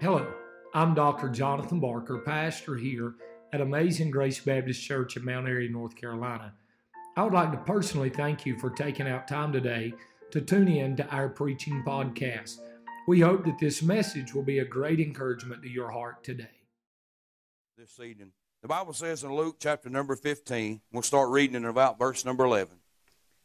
Hello, I'm Dr. Jonathan Barker, pastor here at Amazing Grace Baptist Church in Mount Airy, North Carolina. I would like to personally thank you for taking out time today to tune in to our preaching podcast. We hope that this message will be a great encouragement to your heart today. This evening, the Bible says in Luke chapter number 15, we'll start reading in about verse number 11.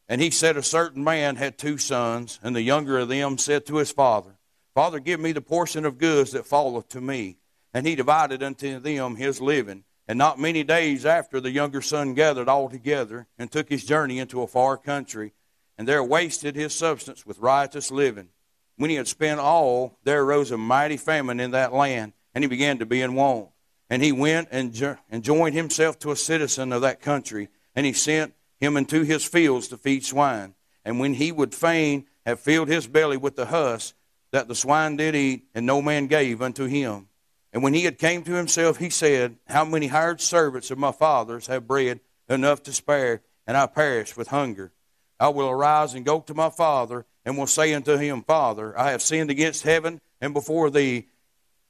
And he said, A certain man had two sons, and the younger of them said to his father, Father, give me the portion of goods that falleth to me. And he divided unto them his living. And not many days after, the younger son gathered all together and took his journey into a far country, and there wasted his substance with riotous living. When he had spent all, there arose a mighty famine in that land, and he began to be in want. And he went and, jo- and joined himself to a citizen of that country, and he sent him into his fields to feed swine. And when he would fain have filled his belly with the husk, that the swine did eat, and no man gave unto him. And when he had came to himself, he said, How many hired servants of my father's have bread enough to spare, and I perish with hunger? I will arise and go to my father, and will say unto him, Father, I have sinned against heaven and before thee,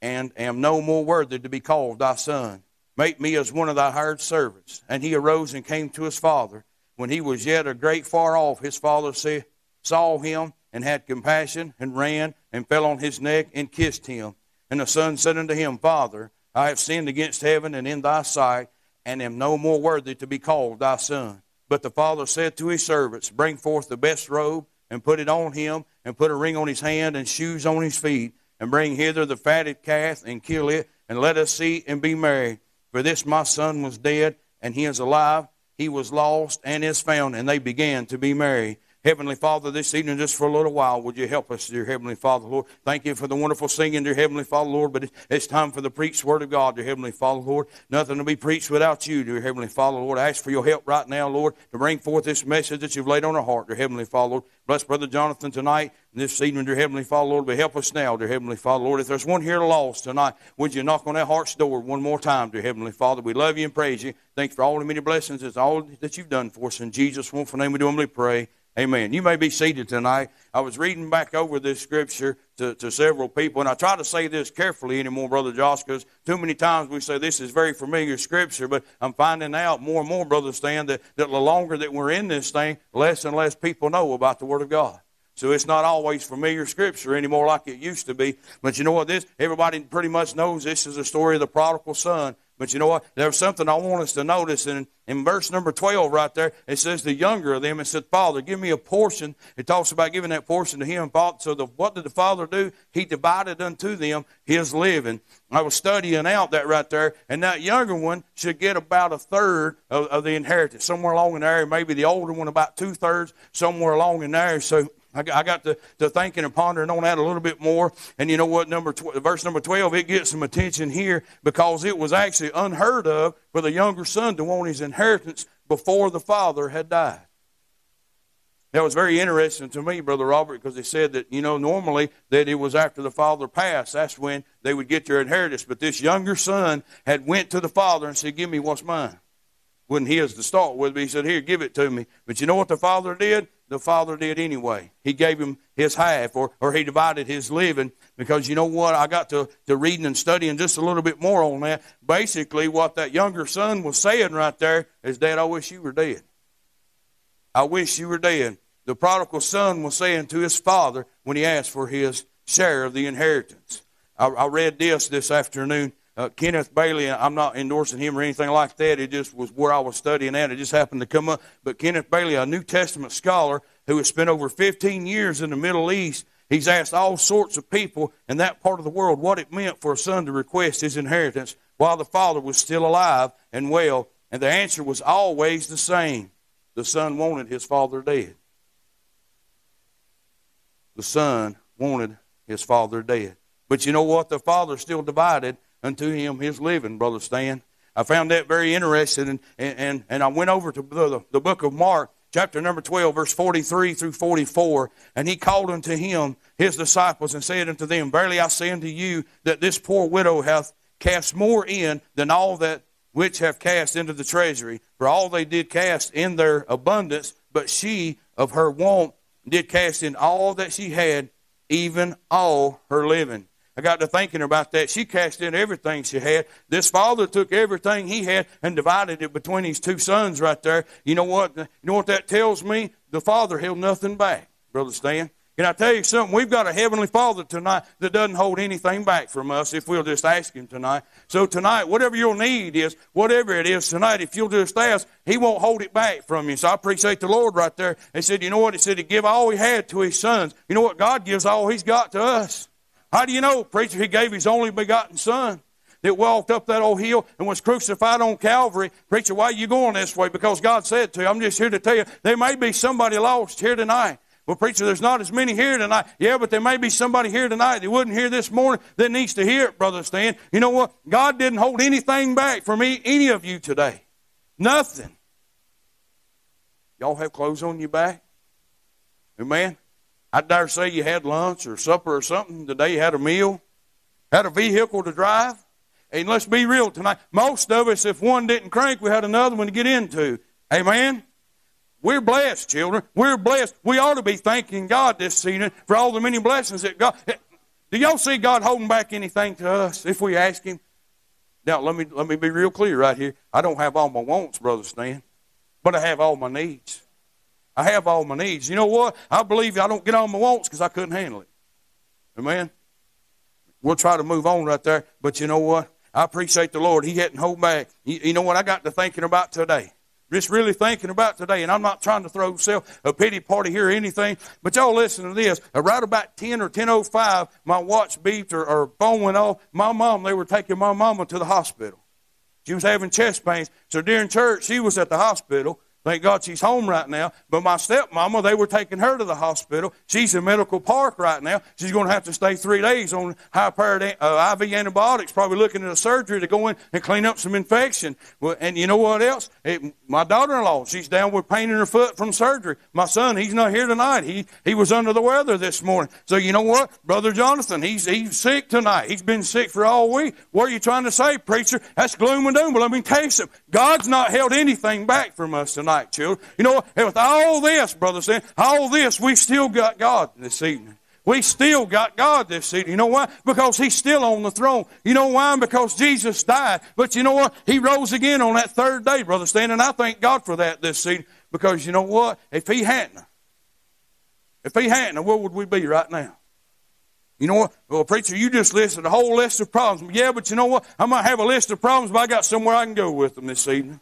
and am no more worthy to be called thy son. Make me as one of thy hired servants. And he arose and came to his father. When he was yet a great far off, his father saw him and had compassion and ran and fell on his neck and kissed him. And the son said unto him, Father, I have sinned against heaven and in thy sight, and am no more worthy to be called thy son. But the father said to his servants, Bring forth the best robe, and put it on him, and put a ring on his hand, and shoes on his feet, and bring hither the fatted calf, and kill it, and let us eat and be merry. For this my son was dead, and he is alive. He was lost, and is found. And they began to be merry. Heavenly Father, this evening, just for a little while, would you help us, dear Heavenly Father, Lord? Thank you for the wonderful singing, dear Heavenly Father, Lord, but it's time for the preached word of God, dear Heavenly Father, Lord. Nothing to be preached without you, dear Heavenly Father, Lord. I ask for your help right now, Lord, to bring forth this message that you've laid on our heart, dear Heavenly Father, Lord. Bless Brother Jonathan tonight and this evening, dear Heavenly Father, Lord, but help us now, dear Heavenly Father, Lord. If there's one here lost tonight, would you knock on that heart's door one more time, dear Heavenly Father? We love you and praise you. Thank you for all the many blessings, it's all that you've done for us. In Jesus' wonderful name we do humbly pray. Amen. You may be seated tonight. I was reading back over this scripture to, to several people, and I try to say this carefully anymore, Brother Josh, because too many times we say this is very familiar scripture, but I'm finding out more and more, Brother Stan, that, that the longer that we're in this thing, less and less people know about the Word of God. So it's not always familiar scripture anymore like it used to be. But you know what? This everybody pretty much knows this is the story of the prodigal son. But you know what? There's something I want us to notice. In, in verse number 12 right there, it says the younger of them, it said, Father, give me a portion. It talks about giving that portion to him. So the, what did the father do? He divided unto them his living. I was studying out that right there, and that younger one should get about a third of, of the inheritance, somewhere along in there. Maybe the older one about two thirds, somewhere along in there. So I got to, to thinking and pondering on that a little bit more. And you know what? Number tw- verse number 12, it gets some attention here because it was actually unheard of for the younger son to want his inheritance before the father had died. That was very interesting to me, Brother Robert, because they said that, you know, normally that it was after the father passed. That's when they would get their inheritance. But this younger son had went to the father and said, give me what's mine. Wasn't his to start with, but he said, here, give it to me. But you know what the father did? The father did anyway. He gave him his half, or, or he divided his living, because you know what? I got to, to reading and studying just a little bit more on that. Basically, what that younger son was saying right there is, Dad, I wish you were dead. I wish you were dead. The prodigal son was saying to his father when he asked for his share of the inheritance. I, I read this this afternoon uh, Kenneth Bailey, I'm not endorsing him or anything like that. It just was where I was studying at. It just happened to come up. But Kenneth Bailey, a New Testament scholar who has spent over 15 years in the Middle East, he's asked all sorts of people in that part of the world what it meant for a son to request his inheritance while the father was still alive and well. And the answer was always the same the son wanted his father dead. The son wanted his father dead. But you know what? The father still divided unto him his living, Brother Stan. I found that very interesting, and, and, and I went over to the, the book of Mark, chapter number 12, verse 43 through 44. And he called unto him his disciples and said unto them, Verily I say unto you that this poor widow hath cast more in than all that which have cast into the treasury. For all they did cast in their abundance, but she of her want did cast in all that she had, even all her living. I got to thinking about that. She cast in everything she had. This father took everything he had and divided it between his two sons right there. You know what? You know what that tells me? The father held nothing back, Brother Stan. Can I tell you something? We've got a heavenly Father tonight that doesn't hold anything back from us if we'll just ask Him tonight. So tonight, whatever your need is, whatever it is tonight, if you'll just ask, He won't hold it back from you. So I appreciate the Lord right there. He said, you know what? He said He give all He had to His sons. You know what? God gives all He's got to us. How do you know, preacher? He gave His only begotten Son that walked up that old hill and was crucified on Calvary. Preacher, why are you going this way? Because God said to. I'm just here to tell you, there may be somebody lost here tonight. Well, preacher, there's not as many here tonight. Yeah, but there may be somebody here tonight that wouldn't hear this morning that needs to hear it, Brother Stan. You know what? God didn't hold anything back from me, any of you today. Nothing. Y'all have clothes on your back? Amen? I dare say you had lunch or supper or something. Today you had a meal. Had a vehicle to drive. And let's be real tonight. Most of us, if one didn't crank, we had another one to get into. Amen? We're blessed, children. We're blessed. We ought to be thanking God this season for all the many blessings that God. Eh, do y'all see God holding back anything to us if we ask Him? Now, let me, let me be real clear right here. I don't have all my wants, Brother Stan, but I have all my needs. I have all my needs. You know what? I believe I don't get all my wants because I couldn't handle it. Amen? We'll try to move on right there, but you know what? I appreciate the Lord. He hadn't hold back. You, you know what I got to thinking about today? Just really thinking about today, and I'm not trying to throw self a pity party here or anything, but y'all listen to this. Uh, right about 10 or 10.05, my watch beeped or, or phone went off. My mom, they were taking my mama to the hospital. She was having chest pains. So during church, she was at the hospital. Thank God she's home right now. But my stepmama, they were taking her to the hospital. She's in Medical Park right now. She's going to have to stay three days on high powered uh, IV antibiotics, probably looking at a surgery to go in and clean up some infection. Well, and you know what else? It, my daughter in law, she's down with pain in her foot from surgery. My son, he's not here tonight. He, he was under the weather this morning. So you know what? Brother Jonathan, he's, he's sick tonight. He's been sick for all week. What are you trying to say, preacher? That's gloom and doom. But let me tell you something. God's not held anything back from us tonight children. You know, and with all this, brother saying, all this, we still got God this evening. We still got God this evening. You know why? Because He's still on the throne. You know why? Because Jesus died. But you know what? He rose again on that third day, Brother Stan, and I thank God for that this evening. Because you know what? If He hadn't, if He hadn't, where would we be right now? You know what? Well, preacher, you just listed a whole list of problems. Yeah, but you know what? I might have a list of problems, but I got somewhere I can go with them this evening.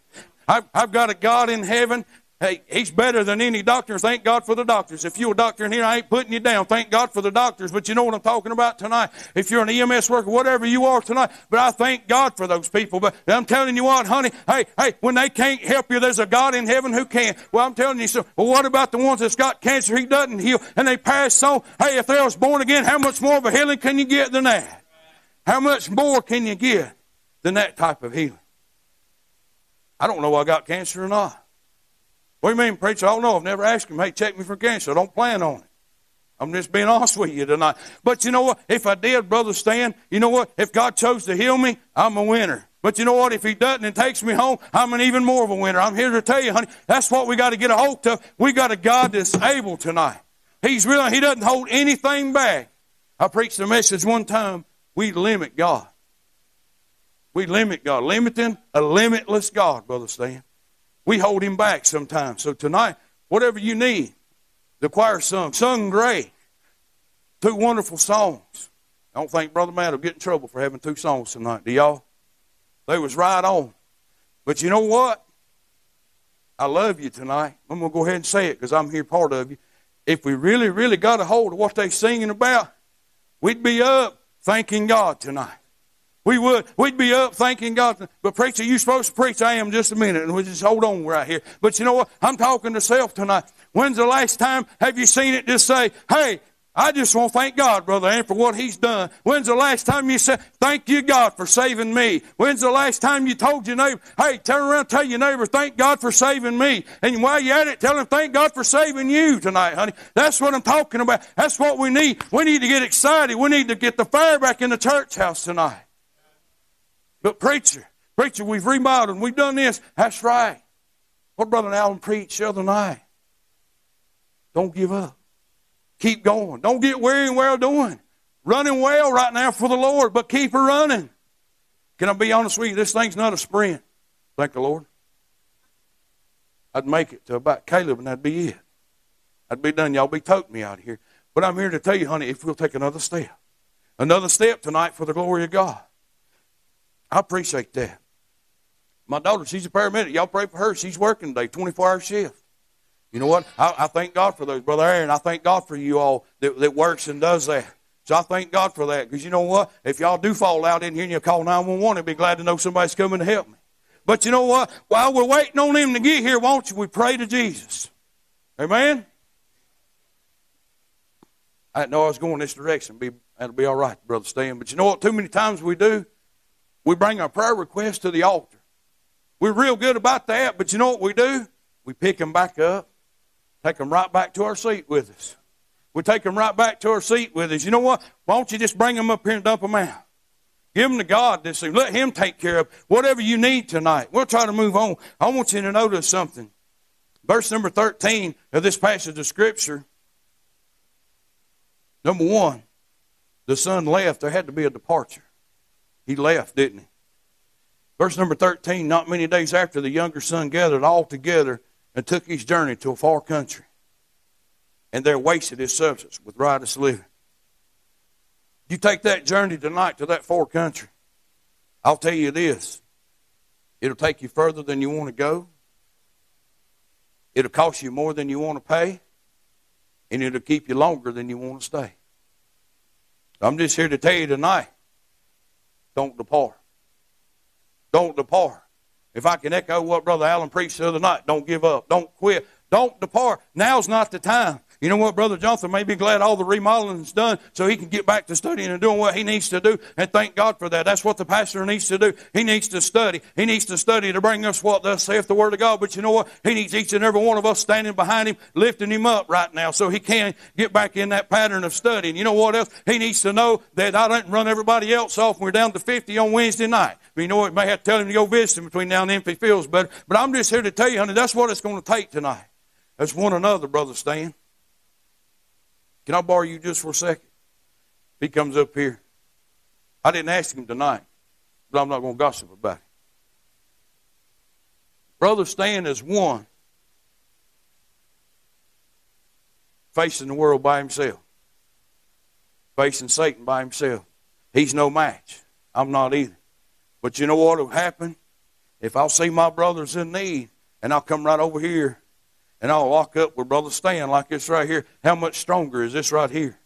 I've, I've got a God in heaven Hey, he's better than any doctor. Thank God for the doctors. If you're a doctor in here, I ain't putting you down. Thank God for the doctors. But you know what I'm talking about tonight. If you're an EMS worker, whatever you are tonight, but I thank God for those people. But I'm telling you what, honey, hey, hey, when they can't help you, there's a God in heaven who can. Well, I'm telling you so. Well, what about the ones that's got cancer he doesn't heal and they pass on? Hey, if they was born again, how much more of a healing can you get than that? How much more can you get than that type of healing? I don't know I got cancer or not. What do you mean, preacher? I don't know. I've never asked him, hey, check me for cancer. I don't plan on it. I'm just being honest with you tonight. But you know what? If I did, Brother Stan, you know what? If God chose to heal me, I'm a winner. But you know what? If He doesn't and takes me home, I'm an even more of a winner. I'm here to tell you, honey, that's what we got to get a hold of. We got a God that's able tonight. He's really, He doesn't hold anything back. I preached a message one time. We limit God. We limit God. Limiting a limitless God, Brother Stan. We hold him back sometimes. So tonight, whatever you need, the choir sung, sung great. Two wonderful songs. I don't think Brother Matt will get in trouble for having two songs tonight, do y'all? They was right on. But you know what? I love you tonight. I'm going to go ahead and say it because I'm here part of you. If we really, really got a hold of what they're singing about, we'd be up thanking God tonight. We would. We'd be up thanking God. But preacher, you supposed to preach. I am just a minute, and we just hold on right here. But you know what? I'm talking to self tonight. When's the last time have you seen it just say, hey, I just want to thank God, Brother Ann, for what He's done. When's the last time you said, Thank you, God, for saving me? When's the last time you told your neighbor, Hey, turn around tell your neighbor, Thank God for saving me? And while you're at it, tell him, Thank God for saving you tonight, honey. That's what I'm talking about. That's what we need. We need to get excited. We need to get the fire back in the church house tonight. But preacher, preacher, we've remodeled and we've done this. That's right. What Brother Allen preached the other night. Don't give up. Keep going. Don't get weary and well doing. running well right now for the Lord, but keep her running. Can I be honest with you? This thing's not a sprint. Thank the Lord. I'd make it to about Caleb and that'd be it. I'd be done. Y'all be toting me out of here. But I'm here to tell you, honey, if we'll take another step, another step tonight for the glory of God. I appreciate that. My daughter, she's a paramedic. Y'all pray for her. She's working today, 24 hour shift. You know what? I, I, thank God for those, Brother Aaron. I thank God for you all that, that works and does that. So I thank God for that. Because you know what? If y'all do fall out in here and you call 911, I'd be glad to know somebody's coming to help me. But you know what? While we're waiting on him to get here, won't you? We pray to Jesus. Amen? I didn't know I was going this direction. Be, that'll be all right, Brother Stan. But you know what? Too many times we do, we bring our prayer requests to the altar. We're real good about that, but you know what we do? We pick them back up, take them right back to our seat with us. We take them right back to our seat with us. You know what? Why don't you just bring them up here and dump them out? Give them to God this evening. Let Him take care of whatever you need tonight. We'll try to move on. I want you to notice something. Verse number 13 of this passage of Scripture. Number one, the son left. There had to be a departure. He left, didn't he? Verse number 13 Not many days after, the younger son gathered all together and took his journey to a far country. And there wasted his substance with riotous living. You take that journey tonight to that far country. I'll tell you this it'll take you further than you want to go, it'll cost you more than you want to pay, and it'll keep you longer than you want to stay. I'm just here to tell you tonight don't depart. Don't depart. If I can echo what Brother Allen preached the other night, don't give up. Don't quit. Don't depart. Now's not the time. You know what, Brother Jonathan may be glad all the remodeling's done so he can get back to studying and doing what he needs to do. And thank God for that. That's what the pastor needs to do. He needs to study. He needs to study to bring us what thus saith the Word of God. But you know what? He needs each and every one of us standing behind him, lifting him up right now so he can get back in that pattern of studying. You know what else? He needs to know that I don't run everybody else off when we're down to 50 on Wednesday night. You know what? May have to tell him to go visit him between now and then if he feels better. But I'm just here to tell you, honey, that's what it's going to take tonight. That's one another, Brother Stan. Can I borrow you just for a second? He comes up here. I didn't ask him tonight, but I'm not going to gossip about it. Brother Stan is one facing the world by himself, facing Satan by himself. He's no match. I'm not either. But you know what will happen? If I'll see my brothers in need, and I'll come right over here and I'll walk up with Brother Stan like this right here. How much stronger is this right here?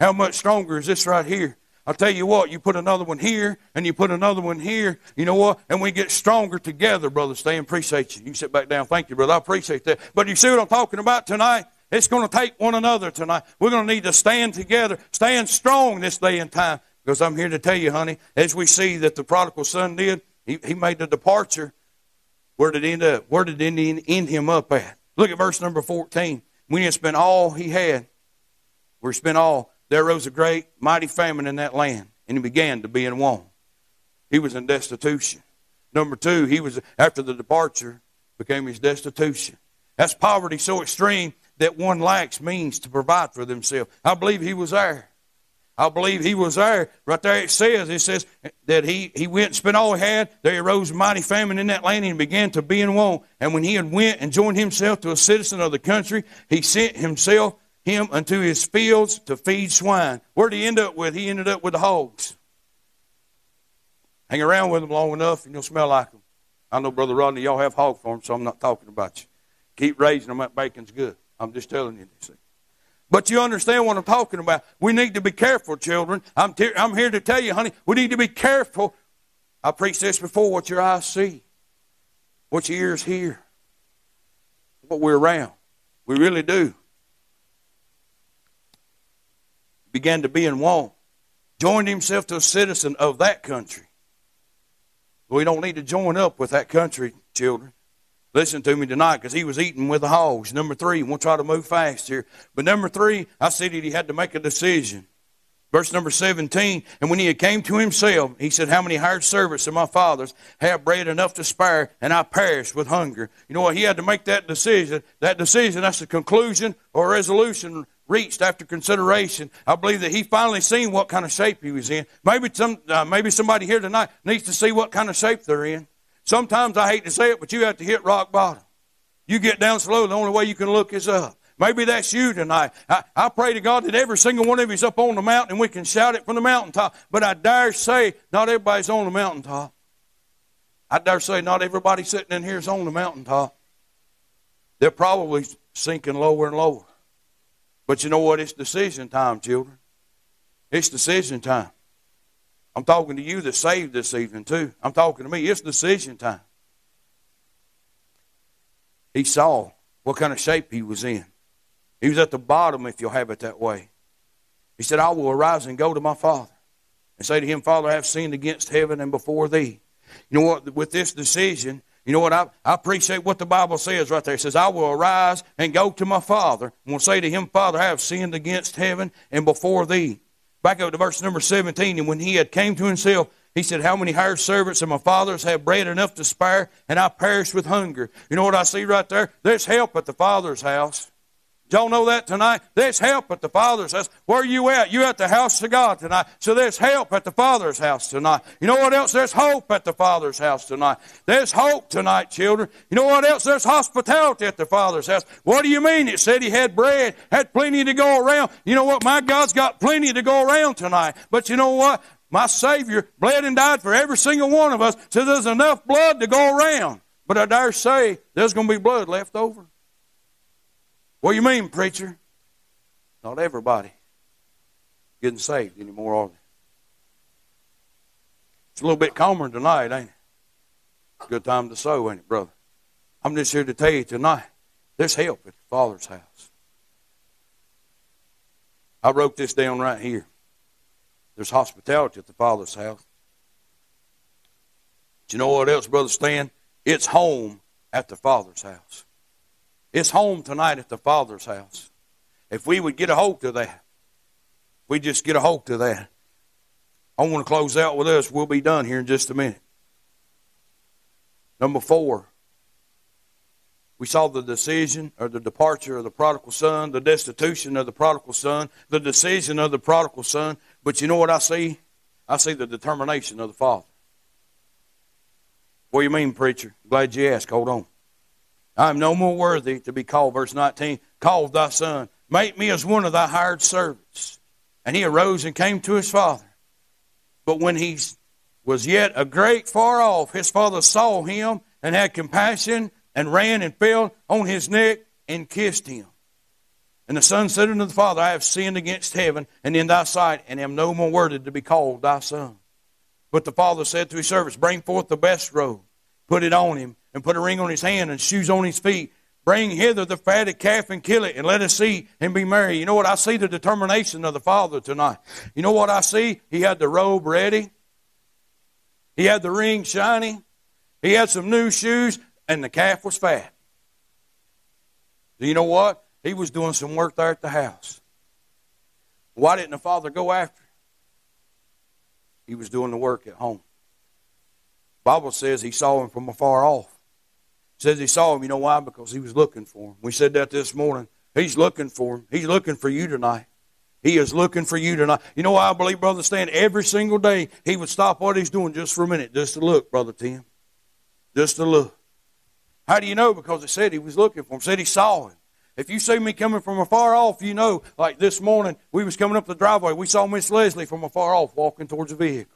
How much stronger is this right here? I'll tell you what, you put another one here and you put another one here, you know what? And we get stronger together, Brother Stan. Appreciate you. You sit back down. Thank you, brother. I appreciate that. But you see what I'm talking about tonight? It's going to take one another tonight. We're going to need to stand together, stand strong this day and time. Because I'm here to tell you, honey, as we see that the prodigal son did, he, he made the departure. Where did end up? Where did it end him up at? Look at verse number 14. When he had spent all he had, he spent all, there rose a great, mighty famine in that land, and he began to be in want. He was in destitution. Number two, he was, after the departure, became his destitution. That's poverty so extreme that one lacks means to provide for themselves. I believe he was there. I believe he was there. Right there it says, it says that he, he went and spent all he had. There arose a mighty famine in that land and began to be in want. And when he had went and joined himself to a citizen of the country, he sent himself him unto his fields to feed swine. Where did he end up with? He ended up with the hogs. Hang around with them long enough and you'll smell like them. I know, Brother Rodney, y'all have hog farms, so I'm not talking about you. Keep raising them, that bacon's good. I'm just telling you this. But you understand what I'm talking about. We need to be careful, children. I'm, te- I'm here to tell you, honey, we need to be careful. I preached this before what your eyes see, what your ears hear, what we're around. We really do. Began to be in want. Joined himself to a citizen of that country. We don't need to join up with that country, children. Listen to me tonight because he was eating with the hogs. Number three, we'll try to move fast here. But number three, I said that he had to make a decision. Verse number 17, and when he came to himself, he said, How many hired servants of my father's have bread enough to spare, and I perish with hunger? You know what? He had to make that decision. That decision, that's a conclusion or resolution reached after consideration. I believe that he finally seen what kind of shape he was in. Maybe some, uh, maybe somebody here tonight needs to see what kind of shape they're in. Sometimes I hate to say it, but you have to hit rock bottom. You get down slow. The only way you can look is up. Maybe that's you tonight. I, I pray to God that every single one of you is up on the mountain and we can shout it from the mountaintop. But I dare say not everybody's on the mountaintop. I dare say not everybody sitting in here is on the mountaintop. They're probably sinking lower and lower. But you know what? It's decision time, children. It's decision time. I'm talking to you that saved this evening, too. I'm talking to me. It's decision time. He saw what kind of shape he was in. He was at the bottom, if you'll have it that way. He said, I will arise and go to my father and say to him, Father, I have sinned against heaven and before thee. You know what? With this decision, you know what? I, I appreciate what the Bible says right there. It says, I will arise and go to my father and will say to him, Father, I have sinned against heaven and before thee. Back up to verse number 17. And when he had came to himself, he said, How many hired servants of my father's have bread enough to spare, and I perish with hunger? You know what I see right there? There's help at the father's house. Y'all know that tonight? There's help at the Father's house. Where are you at? You at the house of God tonight. So there's help at the Father's house tonight. You know what else? There's hope at the Father's house tonight. There's hope tonight, children. You know what else? There's hospitality at the Father's house. What do you mean? It said he had bread, had plenty to go around. You know what? My God's got plenty to go around tonight. But you know what? My Savior bled and died for every single one of us, so there's enough blood to go around. But I dare say there's going to be blood left over. What do you mean, preacher? Not everybody getting saved anymore, are they? It's a little bit calmer tonight, ain't it? Good time to sow, ain't it, brother? I'm just here to tell you tonight, there's help at the Father's house. I wrote this down right here. There's hospitality at the Father's house. But you know what else, Brother Stan? It's home at the Father's house. It's home tonight at the Father's house. If we would get a hold of that, we just get a hold of that. I want to close out with us. We'll be done here in just a minute. Number four, we saw the decision or the departure of the prodigal son, the destitution of the prodigal son, the decision of the prodigal son. But you know what I see? I see the determination of the father. What do you mean, preacher? Glad you asked. Hold on. I am no more worthy to be called, verse 19, called thy son. Make me as one of thy hired servants. And he arose and came to his father. But when he was yet a great far off, his father saw him and had compassion and ran and fell on his neck and kissed him. And the son said unto the father, I have sinned against heaven and in thy sight, and am no more worthy to be called thy son. But the father said to his servants, Bring forth the best robe, put it on him, and put a ring on his hand and shoes on his feet. Bring hither the fatted calf and kill it, and let us see and be merry. You know what? I see the determination of the Father tonight. You know what I see? He had the robe ready, he had the ring shiny, he had some new shoes, and the calf was fat. Do you know what? He was doing some work there at the house. Why didn't the Father go after him? He was doing the work at home. Bible says he saw him from afar off says he saw him. You know why? Because he was looking for him. We said that this morning. He's looking for him. He's looking for you tonight. He is looking for you tonight. You know why I believe Brother Stan every single day he would stop what he's doing just for a minute, just to look, Brother Tim. Just to look. How do you know? Because it said he was looking for him. Said he saw him. If you see me coming from afar off, you know, like this morning, we was coming up the driveway. We saw Miss Leslie from afar off walking towards the vehicle.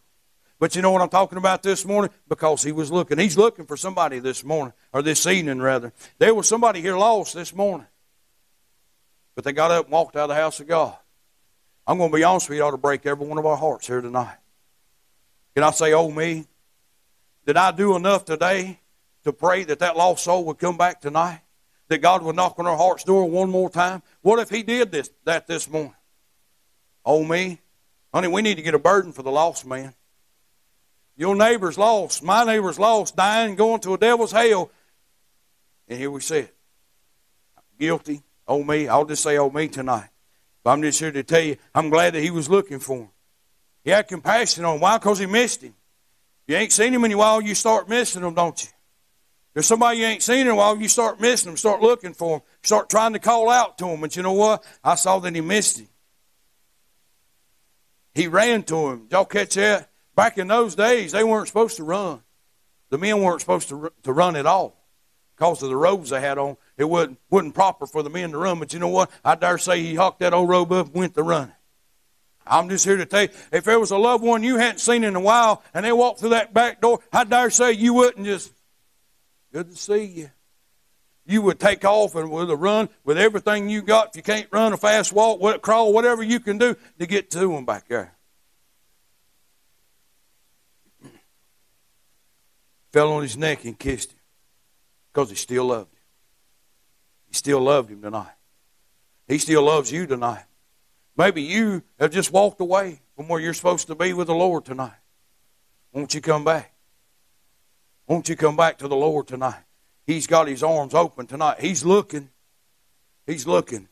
But you know what I'm talking about this morning? Because he was looking. He's looking for somebody this morning, or this evening rather. There was somebody here lost this morning. But they got up and walked out of the house of God. I'm going to be honest with you, it ought to break every one of our hearts here tonight. Can I say, oh me? Did I do enough today to pray that that lost soul would come back tonight? That God would knock on our heart's door one more time? What if He did this that this morning? Oh me? Honey, we need to get a burden for the lost man. Your neighbor's lost. My neighbor's lost, dying, going to a devil's hell. And here we sit. Guilty. Oh me. I'll just say oh me tonight. But I'm just here to tell you, I'm glad that he was looking for him. He had compassion on him. Why? Because he missed him. You ain't seen him in a while, you start missing him, don't you? There's somebody you ain't seen in a while, you start missing them, start looking for them, start trying to call out to them. But you know what? I saw that he missed him. He ran to him. Did y'all catch that? Back in those days, they weren't supposed to run. The men weren't supposed to, to run at all because of the robes they had on. It wasn't, wasn't proper for the men to run. But you know what? I dare say he hocked that old robe up and went to running. I'm just here to tell you, if there was a loved one you hadn't seen in a while and they walked through that back door, I dare say you wouldn't just, good to see you. You would take off and with a run with everything you got. If you can't run a fast walk, crawl, whatever you can do to get to them back there. Fell on his neck and kissed him because he still loved him. He still loved him tonight. He still loves you tonight. Maybe you have just walked away from where you're supposed to be with the Lord tonight. Won't you come back? Won't you come back to the Lord tonight? He's got his arms open tonight. He's looking. He's looking.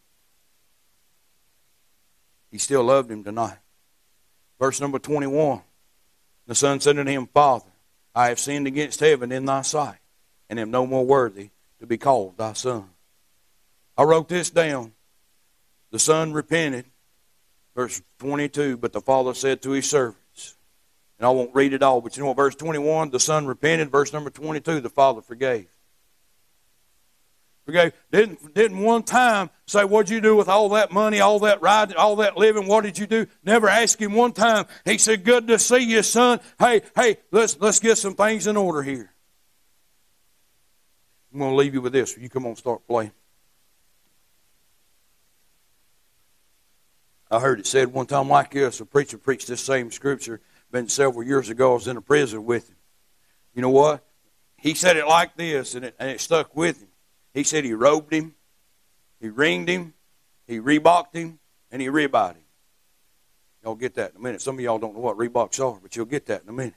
He still loved him tonight. Verse number 21. The son said unto him, Father, I have sinned against heaven in thy sight, and am no more worthy to be called thy son. I wrote this down. The son repented Verse 22, but the father said to his servants, and I won't read it all, but you know what? Verse 21, the son repented. Verse number 22, the father forgave. Forgave. Didn't, didn't one time say, What'd you do with all that money, all that ride, all that living? What did you do? Never asked him one time. He said, Good to see you, son. Hey, hey, let's, let's get some things in order here. I'm going to leave you with this. You come on, start playing. I heard it said one time like this. A preacher preached this same scripture, been several years ago. I was in a prison with him. You know what? He said it like this, and it, and it stuck with him. He said he robed him, he ringed him, he reebocked him, and he ribbed him. Y'all get that in a minute. Some of y'all don't know what Reeboks are, but you'll get that in a minute.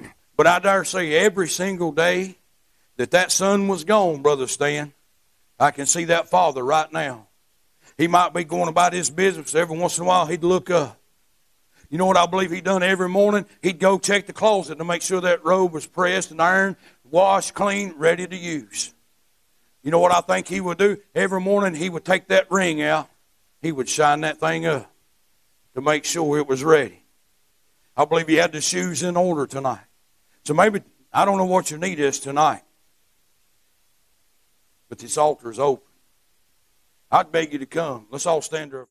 But I dare say every single day that that son was gone, Brother Stan, I can see that father right now he might be going about his business. Every once in a while, he'd look up. You know what I believe he'd done every morning? He'd go check the closet to make sure that robe was pressed and ironed, washed, clean, ready to use. You know what I think he would do? Every morning he would take that ring out. He would shine that thing up to make sure it was ready. I believe he had the shoes in order tonight. So maybe, I don't know what your need is tonight. But this altar is open. I'd beg you to come. Let's all stand up.